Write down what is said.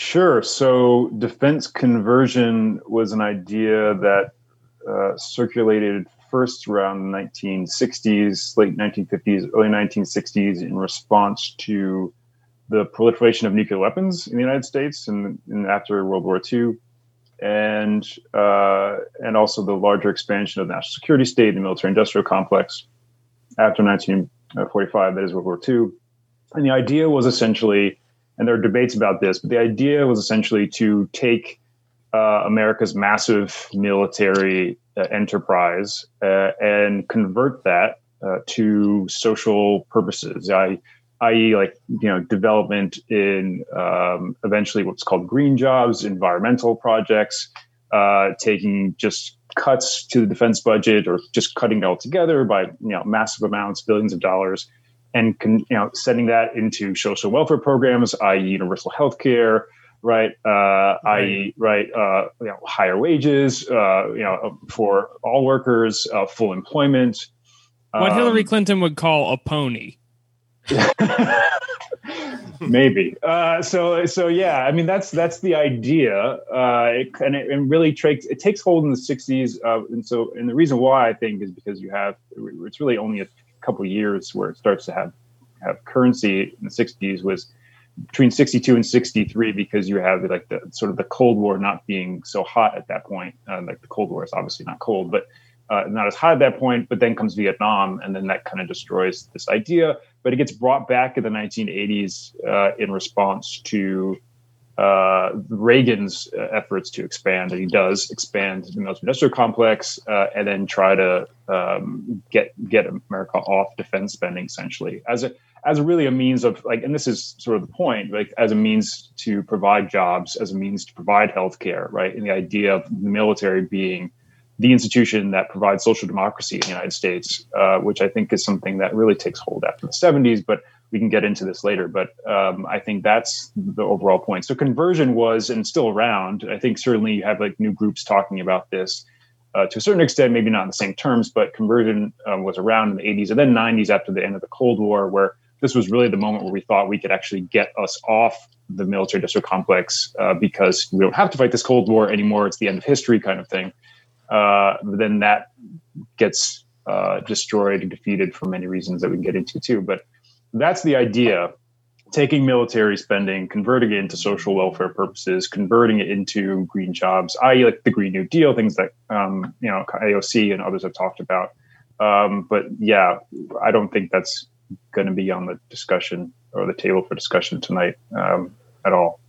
Sure. So defense conversion was an idea that uh, circulated first around the 1960s, late 1950s, early 1960s, in response to the proliferation of nuclear weapons in the United States and, and after World War II, and uh, and also the larger expansion of the national security state, and the military-industrial complex after 1945, that is World War II. And the idea was essentially, and there are debates about this, but the idea was essentially to take uh, America's massive military uh, enterprise uh, and convert that uh, to social purposes. I, i.e., like you know, development in um, eventually what's called green jobs, environmental projects, uh, taking just cuts to the defense budget or just cutting it altogether by you know massive amounts, billions of dollars, and you know sending that into social welfare programs, i.e., universal health care, right? Uh, right. i.e., right, uh, you know, higher wages, uh, you know, for all workers, uh, full employment. What um, Hillary Clinton would call a pony. Maybe. Uh, so so yeah, I mean that's that's the idea, uh, it, and it, it, really takes it takes hold in the '60s, uh, and so and the reason why I think is because you have it's really only a couple years where it starts to have have currency in the '60s was between 62 and 63 because you have like the sort of the cold war not being so hot at that point uh, like the cold war is obviously not cold but uh, not as hot at that point but then comes vietnam and then that kind of destroys this idea but it gets brought back in the 1980s uh, in response to uh, Reagan's uh, efforts to expand, and he does expand the military industrial complex, uh, and then try to um, get get America off defense spending, essentially as a as really a means of like, and this is sort of the point, like as a means to provide jobs, as a means to provide healthcare, right? And the idea of the military being the institution that provides social democracy in the United States, uh, which I think is something that really takes hold after the 70s, but we can get into this later. But um, I think that's the overall point. So conversion was and still around. I think certainly you have like new groups talking about this uh, to a certain extent, maybe not in the same terms, but conversion um, was around in the 80s and then 90s after the end of the Cold War, where this was really the moment where we thought we could actually get us off the military industrial complex uh, because we don't have to fight this Cold War anymore. It's the end of history kind of thing. Uh, then that gets uh, destroyed and defeated for many reasons that we can get into too. But that's the idea taking military spending, converting it into social welfare purposes, converting it into green jobs, i.e., like the Green New Deal, things that um, you know AOC and others have talked about. Um, but yeah, I don't think that's going to be on the discussion or the table for discussion tonight um, at all.